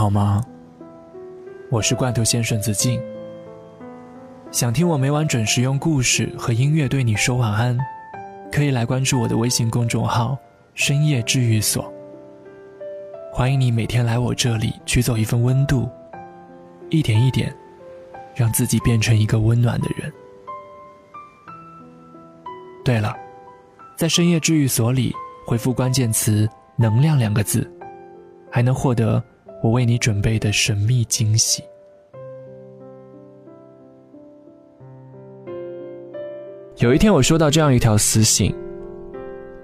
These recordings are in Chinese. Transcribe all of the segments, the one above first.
好吗？我是罐头先生子敬。想听我每晚准时用故事和音乐对你说晚安，可以来关注我的微信公众号“深夜治愈所”。欢迎你每天来我这里取走一份温度，一点一点，让自己变成一个温暖的人。对了，在深夜治愈所里回复关键词“能量”两个字。还能获得我为你准备的神秘惊喜。有一天，我收到这样一条私信：“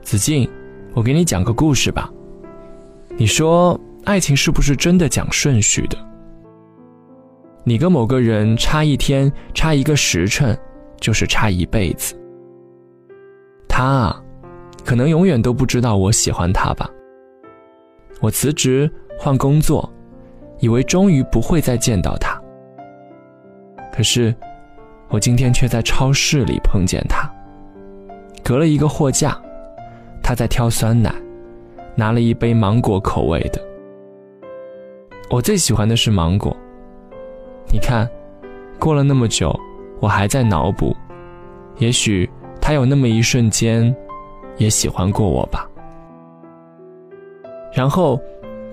子敬，我给你讲个故事吧。你说，爱情是不是真的讲顺序的？你跟某个人差一天、差一个时辰，就是差一辈子。他啊，可能永远都不知道我喜欢他吧。”我辞职换工作，以为终于不会再见到他。可是，我今天却在超市里碰见他。隔了一个货架，他在挑酸奶，拿了一杯芒果口味的。我最喜欢的是芒果。你看，过了那么久，我还在脑补，也许他有那么一瞬间，也喜欢过我吧。然后，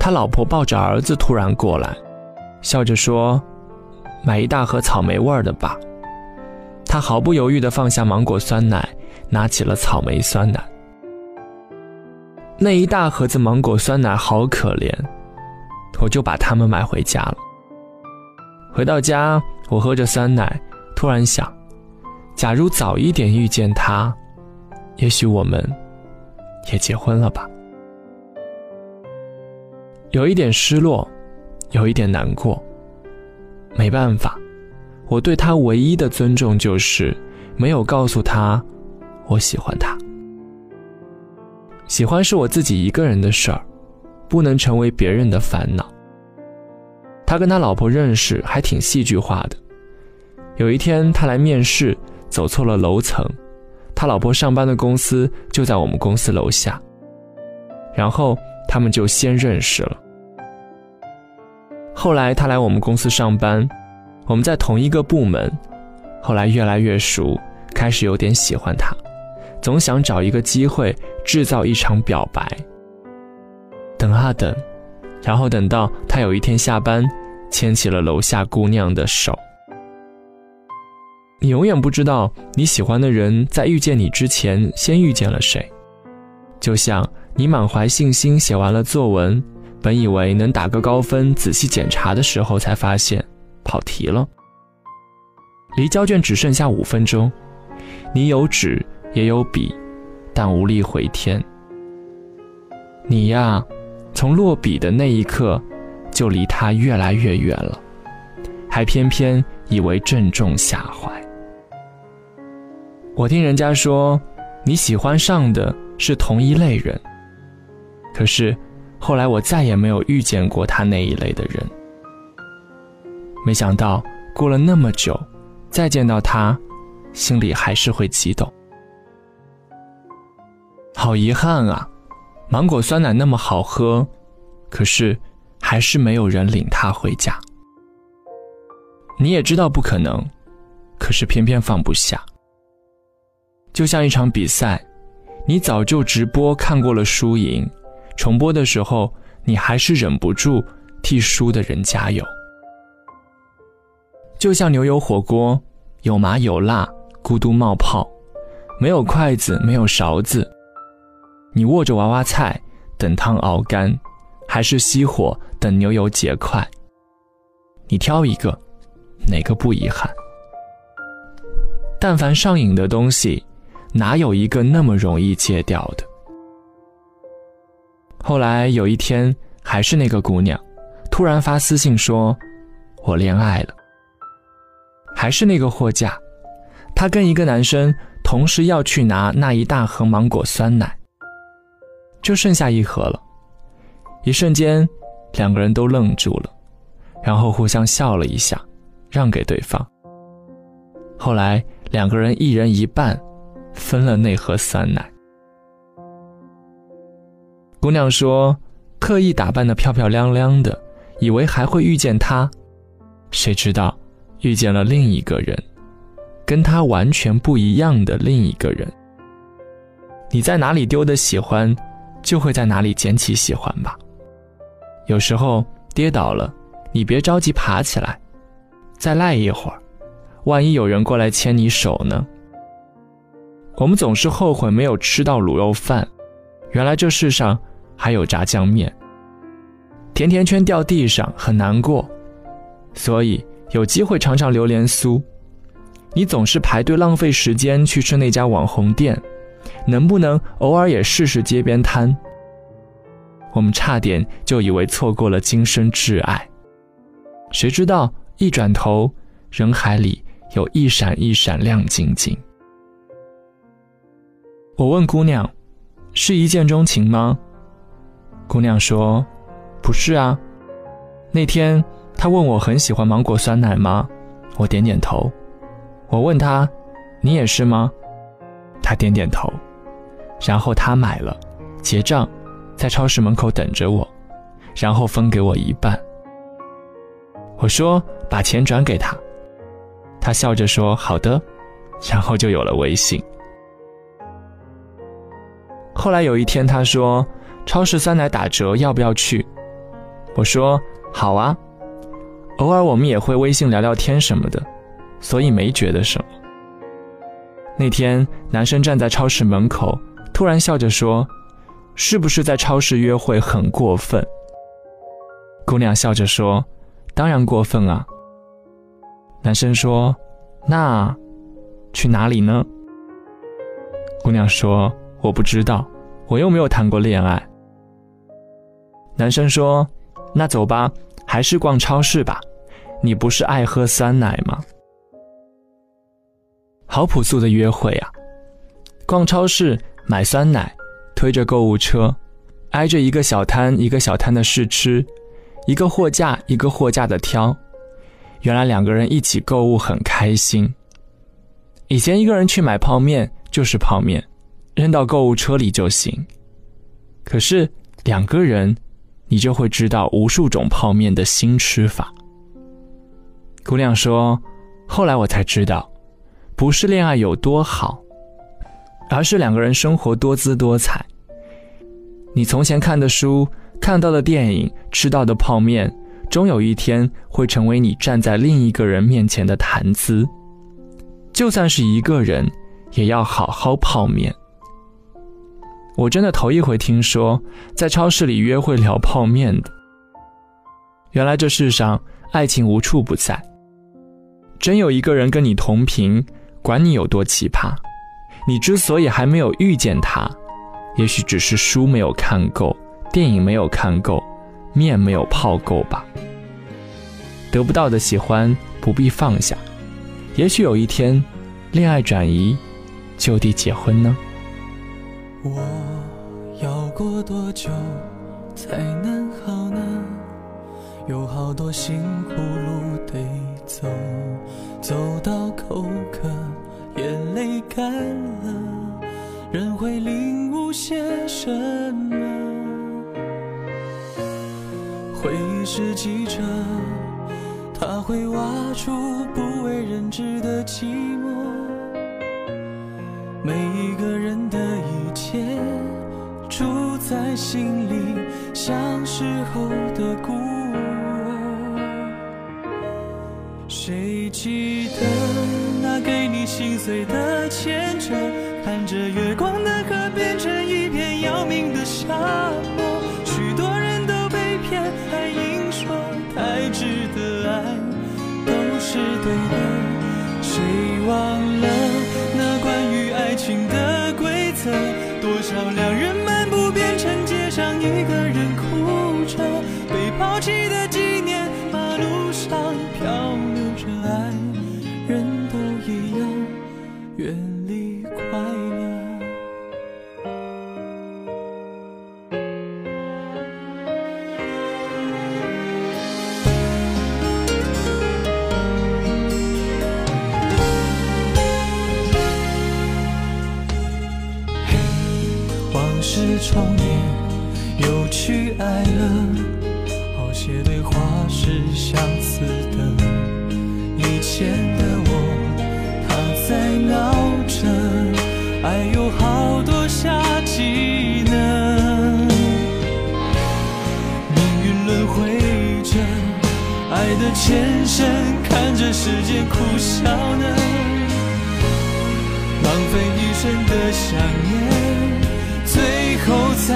他老婆抱着儿子突然过来，笑着说：“买一大盒草莓味的吧。”他毫不犹豫地放下芒果酸奶，拿起了草莓酸奶。那一大盒子芒果酸奶好可怜，我就把它们买回家了。回到家，我喝着酸奶，突然想：假如早一点遇见他，也许我们也结婚了吧。有一点失落，有一点难过。没办法，我对他唯一的尊重就是没有告诉他我喜欢他。喜欢是我自己一个人的事儿，不能成为别人的烦恼。他跟他老婆认识还挺戏剧化的。有一天他来面试，走错了楼层，他老婆上班的公司就在我们公司楼下，然后他们就先认识了。后来他来我们公司上班，我们在同一个部门，后来越来越熟，开始有点喜欢他，总想找一个机会制造一场表白。等啊等，然后等到他有一天下班，牵起了楼下姑娘的手。你永远不知道你喜欢的人在遇见你之前先遇见了谁，就像你满怀信心写完了作文。本以为能打个高分，仔细检查的时候才发现跑题了。离交卷只剩下五分钟，你有纸也有笔，但无力回天。你呀，从落笔的那一刻就离他越来越远了，还偏偏以为正中下怀。我听人家说，你喜欢上的是同一类人，可是。后来我再也没有遇见过他那一类的人。没想到过了那么久，再见到他，心里还是会激动。好遗憾啊，芒果酸奶那么好喝，可是还是没有人领他回家。你也知道不可能，可是偏偏放不下。就像一场比赛，你早就直播看过了输赢。重播的时候，你还是忍不住替输的人加油。就像牛油火锅，有麻有辣，咕嘟冒泡，没有筷子，没有勺子，你握着娃娃菜等汤熬干，还是熄火等牛油结块？你挑一个，哪个不遗憾？但凡上瘾的东西，哪有一个那么容易戒掉的？后来有一天，还是那个姑娘，突然发私信说：“我恋爱了。”还是那个货架，她跟一个男生同时要去拿那一大盒芒果酸奶，就剩下一盒了。一瞬间，两个人都愣住了，然后互相笑了一下，让给对方。后来两个人一人一半，分了那盒酸奶。姑娘说：“特意打扮的漂漂亮亮的，以为还会遇见他，谁知道遇见了另一个人，跟他完全不一样的另一个人。你在哪里丢的喜欢，就会在哪里捡起喜欢吧。有时候跌倒了，你别着急爬起来，再赖一会儿，万一有人过来牵你手呢？我们总是后悔没有吃到卤肉饭，原来这世上还有炸酱面。甜甜圈掉地上很难过，所以有机会尝尝榴莲酥。你总是排队浪费时间去吃那家网红店。能不能偶尔也试试街边摊？我们差点就以为错过了今生挚爱，谁知道一转头，人海里有一闪一闪亮晶晶。我问姑娘：“是一见钟情吗？”姑娘说：“不是啊。”那天她问我很喜欢芒果酸奶吗？我点点头。我问她：“你也是吗？”她点点头。然后他买了，结账，在超市门口等着我，然后分给我一半。我说把钱转给他，他笑着说好的，然后就有了微信。后来有一天他说超市酸奶打折，要不要去？我说好啊，偶尔我们也会微信聊聊天什么的，所以没觉得什么。那天男生站在超市门口。突然笑着说：“是不是在超市约会很过分？”姑娘笑着说：“当然过分啊。”男生说：“那去哪里呢？”姑娘说：“我不知道，我又没有谈过恋爱。”男生说：“那走吧，还是逛超市吧。你不是爱喝酸奶吗？”好朴素的约会啊！逛超市。买酸奶，推着购物车，挨着一个小摊一个小摊的试吃，一个货架一个货架的挑。原来两个人一起购物很开心。以前一个人去买泡面就是泡面，扔到购物车里就行。可是两个人，你就会知道无数种泡面的新吃法。姑娘说：“后来我才知道，不是恋爱有多好。”而是两个人生活多姿多彩。你从前看的书、看到的电影、吃到的泡面，终有一天会成为你站在另一个人面前的谈资。就算是一个人，也要好好泡面。我真的头一回听说在超市里约会聊泡面的。原来这世上爱情无处不在。真有一个人跟你同频，管你有多奇葩。你之所以还没有遇见他，也许只是书没有看够，电影没有看够，面没有泡够吧。得不到的喜欢不必放下，也许有一天，恋爱转移，就地结婚呢。我过多久才能好呢？有好多辛苦路得走，走到口渴。眼泪干了，人会领悟些什么？回忆是记者，他会挖出不为人知的寂寞。每一个人的一，在心里，像时候的孤儿。谁记得那？给你心碎的牵扯，看着月光的河变成一片要命的沙漠，许多人都被骗，还硬说太值得爱都是对的，前的我，他在闹着，爱有好多下季呢。命运轮回着，爱的前身，看着时间苦笑呢。浪费一生的想念，最后才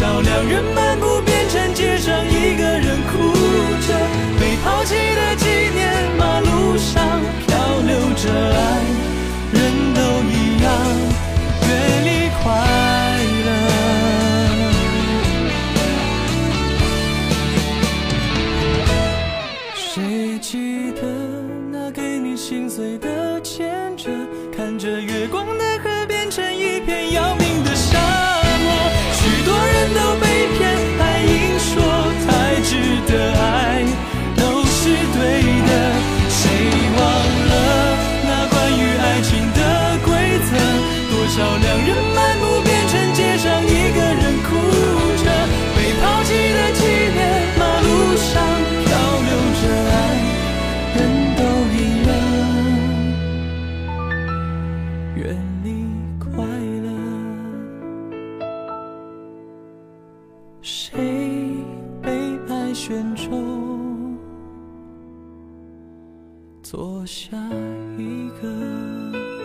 少两人漫步变成街上一个人哭着，被抛弃的纪念，马路上漂流着爱，人都一样，远离快乐。谁记得那给你心碎的牵着？看着月光的做下一个？